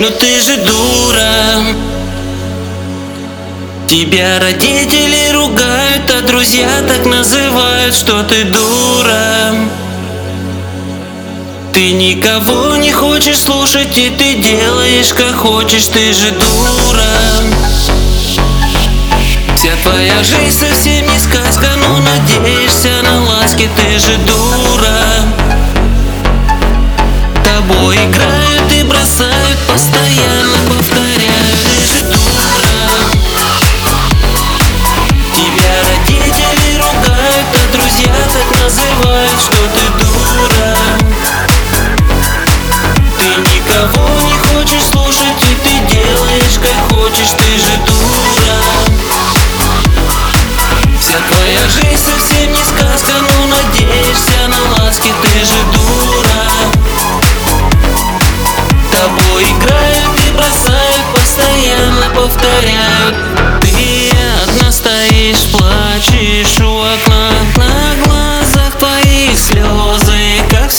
Ну ты же дура. Тебя родители ругают, а друзья так называют, что ты дура. Ты никого не хочешь слушать, и ты делаешь как хочешь, ты же дура. Вся твоя жизнь совсем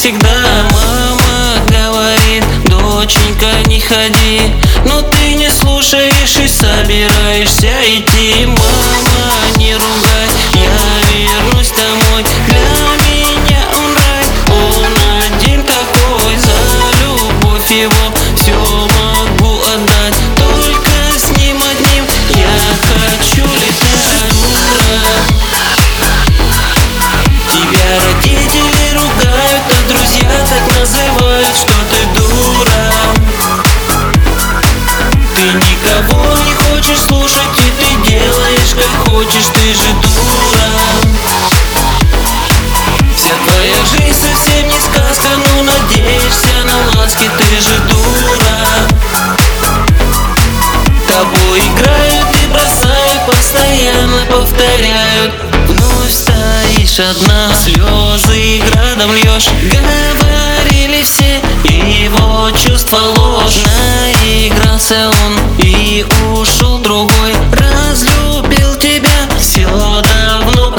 всегда. Мама говорит, доченька, не ходи. Но ты не слушаешь и собираешься идти. Мама, не ругай, я вернусь домой. Для меня он рай, он один такой. За любовь его все могу отдать хочешь, ты же дура. Вся твоя жизнь совсем не сказка, но надеешься на ласки, ты же дура. Тобой играют и бросают, постоянно повторяют. Вновь стоишь одна, слезы градом льешь. Говорили все, его чувства ложь. Наигрался он и ушел другой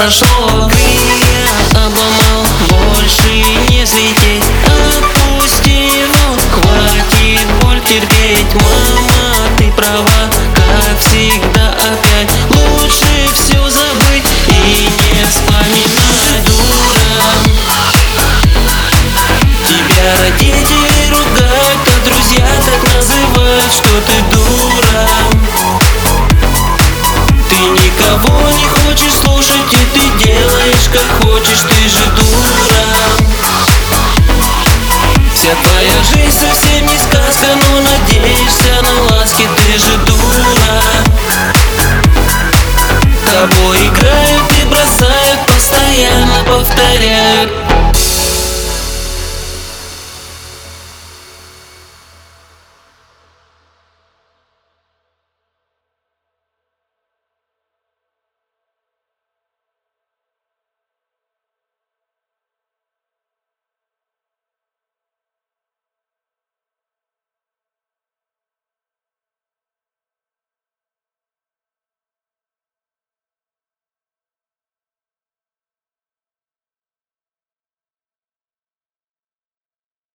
прошло Крылья обломал, больше не взлететь Отпусти хватит боль терпеть. Мама, ты права, как всегда опять. Лучше все забыть и не вспоминать Дура. Тебя родители ругают, а друзья так называют, что ты дура хочешь, ты же дура Вся твоя жизнь совсем не сказка, но надеешься на ласки, ты же дура Тобой играют и бросают, постоянно повторяют